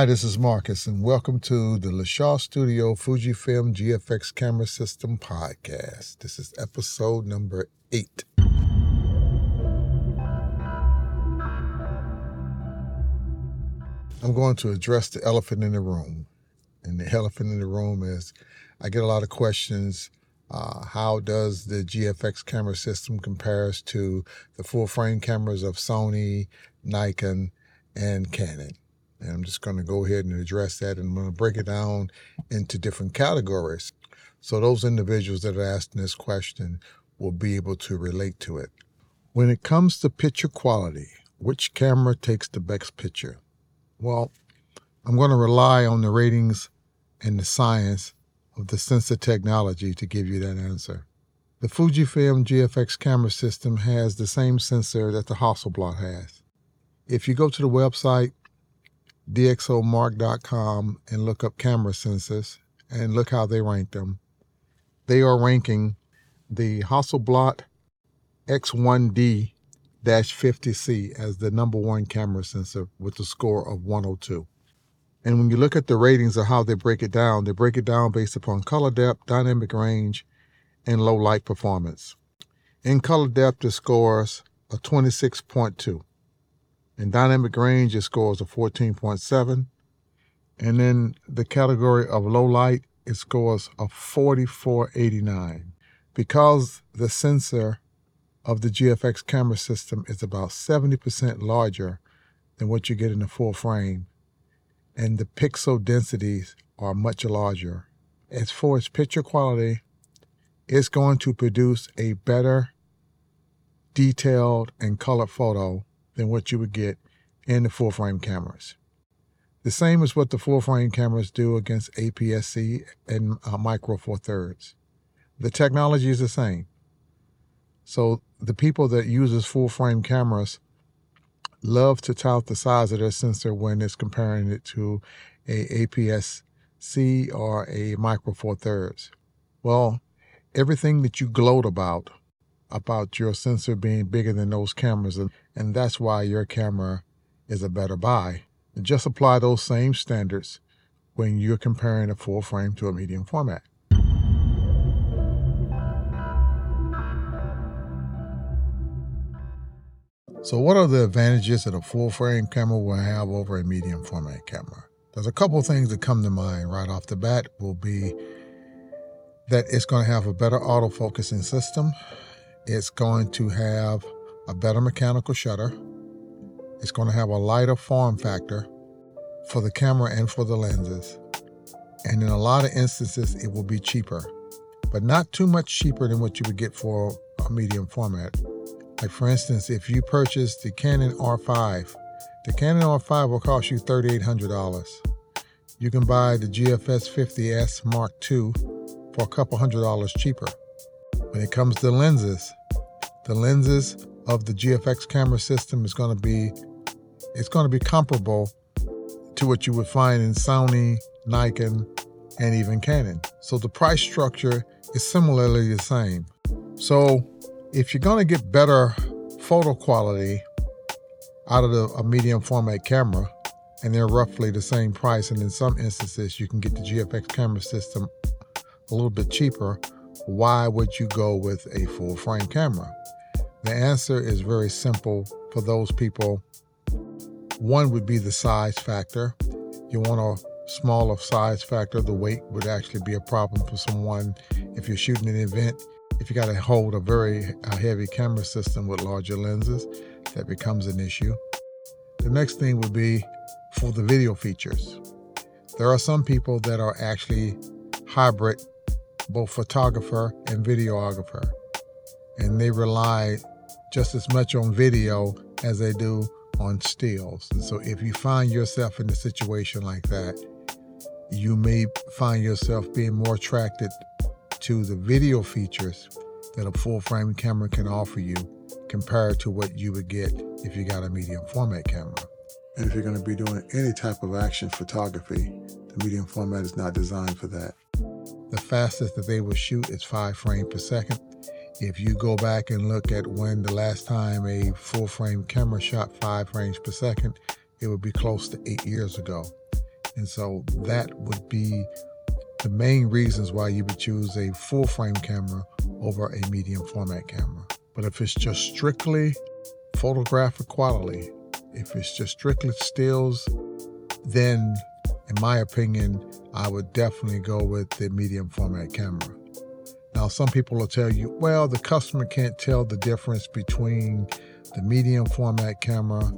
Hi, this is Marcus, and welcome to the Lashah Studio Fujifilm GFX Camera System Podcast. This is episode number eight. I'm going to address the elephant in the room. And the elephant in the room is I get a lot of questions. Uh, how does the GFX camera system compares to the full frame cameras of Sony, Nikon, and Canon? And I'm just going to go ahead and address that and I'm going to break it down into different categories. So those individuals that are asking this question will be able to relate to it. When it comes to picture quality, which camera takes the best picture? Well, I'm going to rely on the ratings and the science of the sensor technology to give you that answer. The Fujifilm GFX camera system has the same sensor that the Hasselblad has. If you go to the website dxomark.com and look up camera sensors and look how they rank them. They are ranking the Hasselblad X1D 50C as the number one camera sensor with a score of 102. And when you look at the ratings of how they break it down, they break it down based upon color depth, dynamic range, and low light performance. In color depth, it scores a 26.2. In dynamic range, it scores a 14.7. And then the category of low light, it scores a 4489. Because the sensor of the GFX camera system is about 70% larger than what you get in the full frame, and the pixel densities are much larger. As far as picture quality, it's going to produce a better detailed and colored photo than what you would get in the full frame cameras. The same as what the full frame cameras do against APS-C and uh, Micro Four Thirds. The technology is the same. So the people that uses full frame cameras love to tout the size of their sensor when it's comparing it to a APS-C or a Micro Four Thirds. Well, everything that you gloat about about your sensor being bigger than those cameras, and, that's why your camera is a better buy. Just apply those same standards when you're comparing a full frame to a medium format. So what are the advantages that a full frame camera will have over a medium format camera? There's a couple things that come to mind right off the bat will be that it's going to have a better autofocusing system. It's going to have a better mechanical shutter. It's going to have a lighter form factor for the camera and for the lenses. And in a lot of instances, it will be cheaper, but not too much cheaper than what you would get for a medium format. Like, for instance, if you purchase the Canon R5, the Canon R5 will cost you $3,800. You can buy the GFX 50S Mark II for a couple hundred dollars cheaper. When it comes to lenses, the lenses of the GFX camera system is going to be it's going to be comparable to what you would find in Sony, Nikon, and even Canon. So the price structure is similarly the same. So if you're going to get better photo quality out of the, a medium format camera, and they're roughly the same price, and in some instances you can get the GFX camera system a little bit cheaper, why would you go with a full frame camera? The answer is very simple for those people one would be the size factor. You want a smaller size factor. The weight would actually be a problem for someone if you're shooting an event. If you got to hold a very heavy camera system with larger lenses, that becomes an issue. The next thing would be for the video features. There are some people that are actually hybrid, both photographer and videographer, and they rely just as much on video as they do on stills. So if you find yourself in a situation like that, you may find yourself being more attracted to the video features that a full frame camera can offer you compared to what you would get if you got a medium format camera. And if you're going to be doing any type of action photography, the medium format is not designed for that. The fastest that they will shoot is five frames per second. If you go back and look at when the last time a full frame camera shot five frames per second, it would be close to eight years ago. And so that would be the main reasons why you would choose a full frame camera over a medium format camera. But if it's just strictly photographic quality, if it's just strictly stills, then in my opinion, I would definitely go with the medium format camera. Now, some people will tell you, well, the customer can't tell the difference between the medium format camera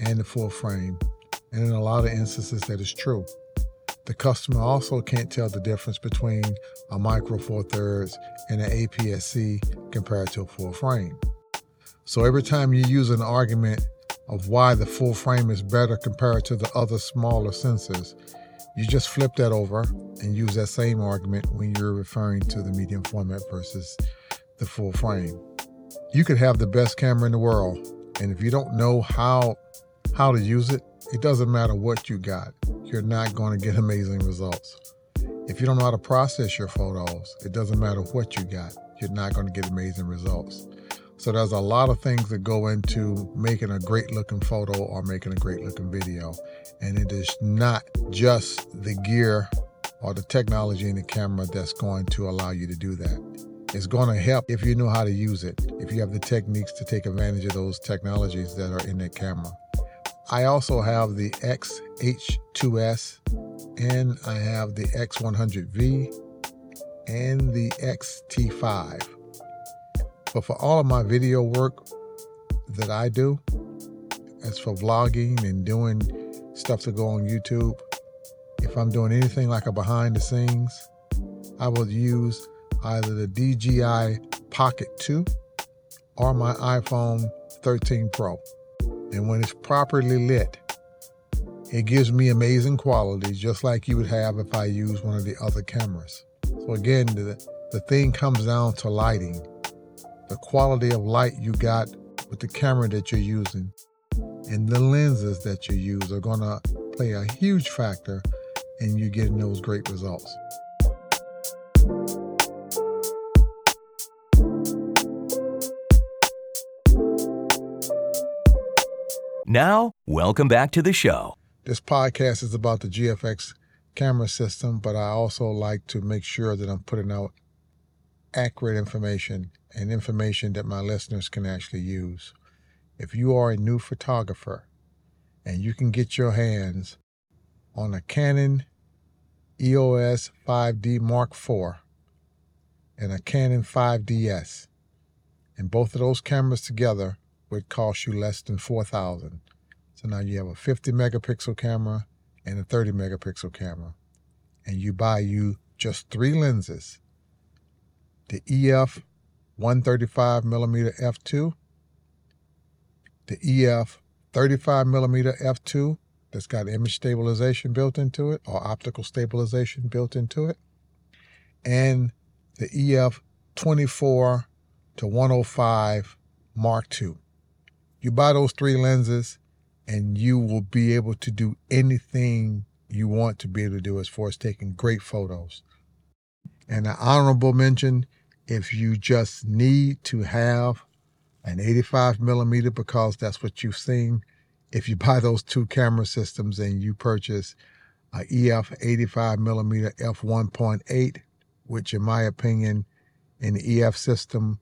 and the full frame. And in a lot of instances, that is true. The customer also can't tell the difference between a micro four thirds and an APS-C compared to a full frame. So every time you use an argument of why the full frame is better compared to the other smaller sensors, you just flip that over and use that same argument when you're referring to the medium format versus the full frame. You could have the best camera in the world, and if you don't know how how to use it, it doesn't matter what you got. You're not going to get amazing results. If you don't know how to process your photos, it doesn't matter what you got. You're not going to get amazing results. So there's a lot of things that go into making a great looking photo or making a great looking video. And it is not just the gear or the technology in the camera that's going to allow you to do that. It's going to help if you know how to use it, if you have the techniques to take advantage of those technologies that are in that camera. I also have the XH2S and I have the X100V and the XT5. But for all of my video work that I do, as for vlogging and doing stuff to go on YouTube, if I'm doing anything like a behind the scenes, I will use either the DJI Pocket 2 or my iPhone 13 Pro. And when it's properly lit, it gives me amazing quality, just like you would have if I use one of the other cameras. So again, the, the thing comes down to lighting. The quality of light you got with the camera that you're using and the lenses that you use are going to play a huge factor in you getting those great results. Now, welcome back to the show. This podcast is about the GFX camera system, but I also like to make sure that I'm putting out accurate information and information that my listeners can actually use. If you are a new photographer and you can get your hands on a Canon EOS 5D Mark IV and a Canon 5DS, and both of those cameras together would cost you less than 4000 So now you have a 50 megapixel camera and a 30 megapixel camera. And you buy you just three lenses. The EF 135 millimeter f2, the EF 35 millimeter f2 that's got image stabilization built into it or optical stabilization built into it, and the EF 24 to 105 Mark II. You buy those three lenses and you will be able to do anything you want to be able to do as far as taking great photos. And an honorable mention if you just need to have an 85 millimeter because that's what you've seen. If you buy those two camera systems and you purchase a EF 85 millimeter f1.8, which in my opinion, in the EF system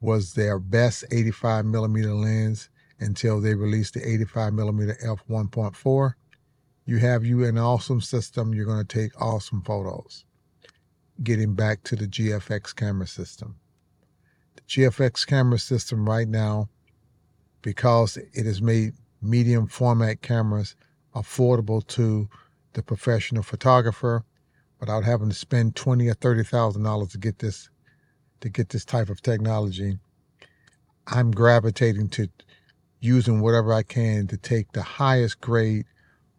was their best 85 millimeter lens until they released the 85 millimeter f1.4. You have you an awesome system. You're going to take awesome photos. Getting back to the GFX camera system. The GFX camera system right now, because it has made medium format cameras affordable to the professional photographer without having to spend twenty or thirty thousand dollars to get this to get this type of technology. I'm gravitating to using whatever I can to take the highest grade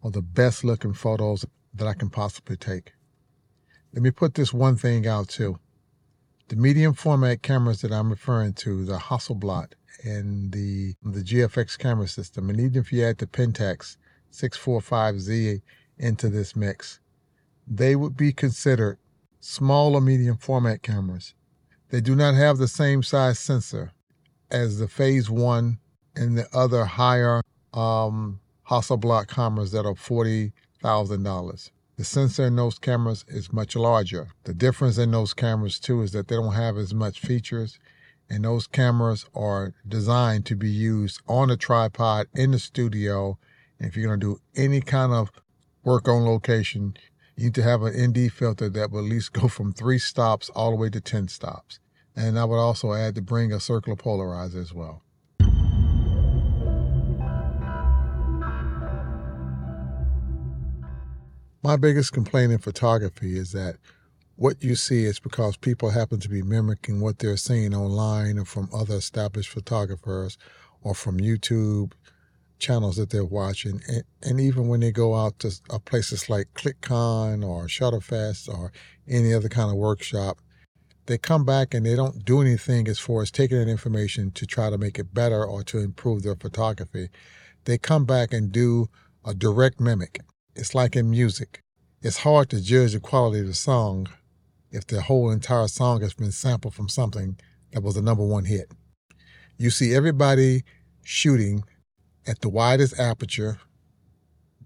or the best looking photos that I can possibly take. Let me put this one thing out too. The medium format cameras that I'm referring to, the Hasselblad and the the GFX camera system, and even if you add the Pentax 645Z into this mix, they would be considered small or medium format cameras. They do not have the same size sensor as the Phase 1 and the other higher um, Hasselblad cameras that are 40, $100,000. The sensor in those cameras is much larger. The difference in those cameras, too, is that they don't have as much features, and those cameras are designed to be used on a tripod in the studio. And if you're going to do any kind of work on location, you need to have an ND filter that will at least go from three stops all the way to 10 stops. And I would also add to bring a circular polarizer as well. My biggest complaint in photography is that what you see is because people happen to be mimicking what they're seeing online or from other established photographers or from YouTube channels that they're watching. And, and even when they go out to places like ClickCon or Shutterfest or any other kind of workshop, they come back and they don't do anything as far as taking that information to try to make it better or to improve their photography. They come back and do a direct mimic. It's like in music. It's hard to judge the quality of the song if the whole entire song has been sampled from something that was a number one hit. You see everybody shooting at the widest aperture,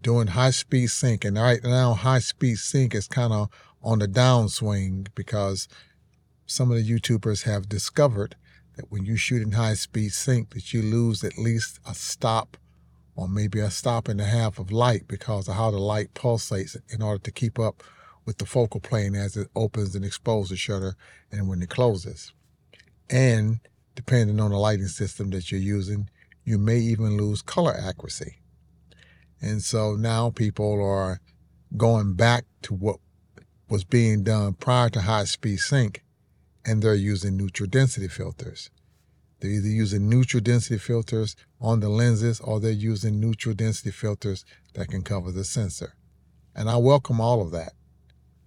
doing high speed sync. And right now, high speed sync is kind of on the downswing because some of the YouTubers have discovered that when you shoot in high speed sync, that you lose at least a stop or maybe a stop and a half of light because of how the light pulsates in order to keep up with the focal plane as it opens and exposes the shutter and when it closes. And depending on the lighting system that you're using, you may even lose color accuracy. And so now people are going back to what was being done prior to high speed sync and they're using neutral density filters. They're either using neutral density filters on the lenses or they're using neutral density filters that can cover the sensor. And I welcome all of that.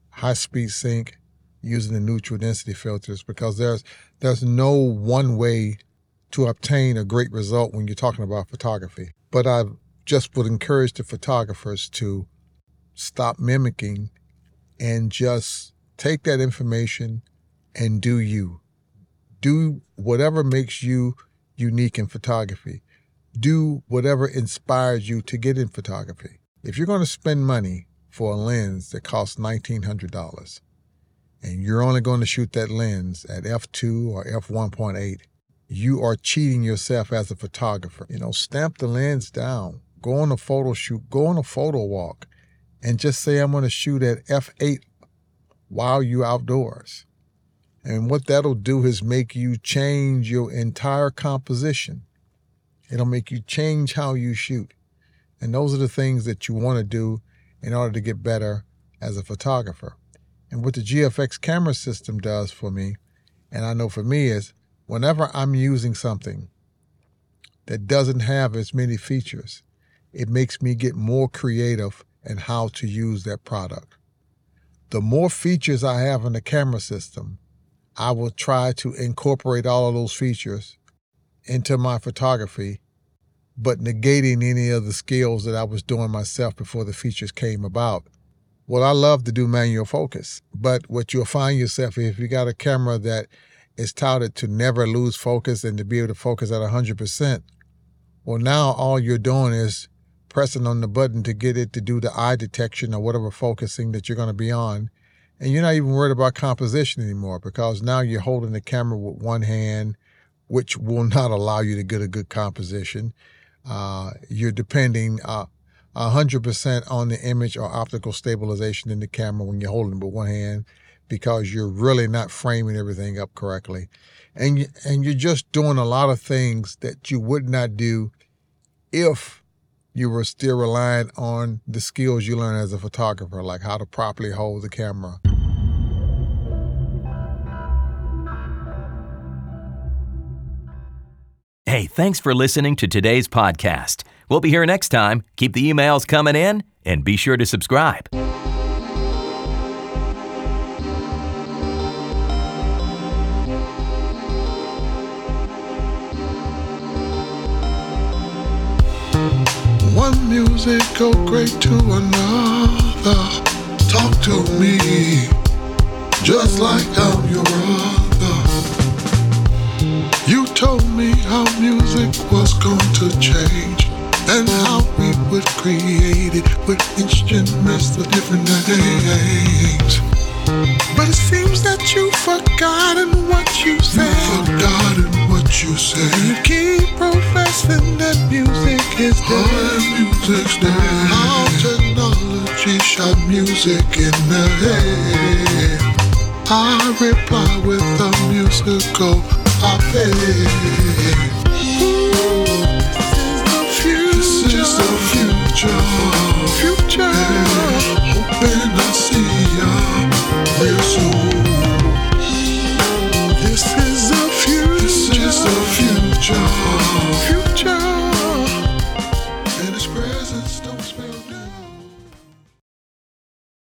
High speed sync using the neutral density filters because there's there's no one way to obtain a great result when you're talking about photography. But I just would encourage the photographers to stop mimicking and just take that information and do you do whatever makes you unique in photography. Do whatever inspires you to get in photography. If you're going to spend money for a lens that costs $1,900 and you're only going to shoot that lens at f2 or f1.8, you are cheating yourself as a photographer. You know, stamp the lens down, go on a photo shoot, go on a photo walk, and just say, I'm going to shoot at f8 while you're outdoors. And what that'll do is make you change your entire composition. It'll make you change how you shoot. And those are the things that you want to do in order to get better as a photographer. And what the GFX camera system does for me, and I know for me, is whenever I'm using something that doesn't have as many features, it makes me get more creative in how to use that product. The more features I have in the camera system, I will try to incorporate all of those features into my photography, but negating any of the skills that I was doing myself before the features came about. Well, I love to do manual focus, but what you'll find yourself if you got a camera that is touted to never lose focus and to be able to focus at 100%, well, now all you're doing is pressing on the button to get it to do the eye detection or whatever focusing that you're going to be on and you're not even worried about composition anymore because now you're holding the camera with one hand, which will not allow you to get a good composition. Uh, you're depending uh, 100% on the image or optical stabilization in the camera when you're holding it with one hand because you're really not framing everything up correctly. And, you, and you're just doing a lot of things that you would not do if you were still relying on the skills you learned as a photographer, like how to properly hold the camera. Hey, thanks for listening to today's podcast. We'll be here next time. Keep the emails coming in and be sure to subscribe. One music go great to another. Talk to me just like I'm your brother. Told me how music was going to change and how we would create it with instruments of different names. But it seems that you've forgotten what you said. You've Forgotten what you said. You keep professing that music is dead. music's dead. All technology shot music in the head. I reply with a musical op-ed. This is the future. Future.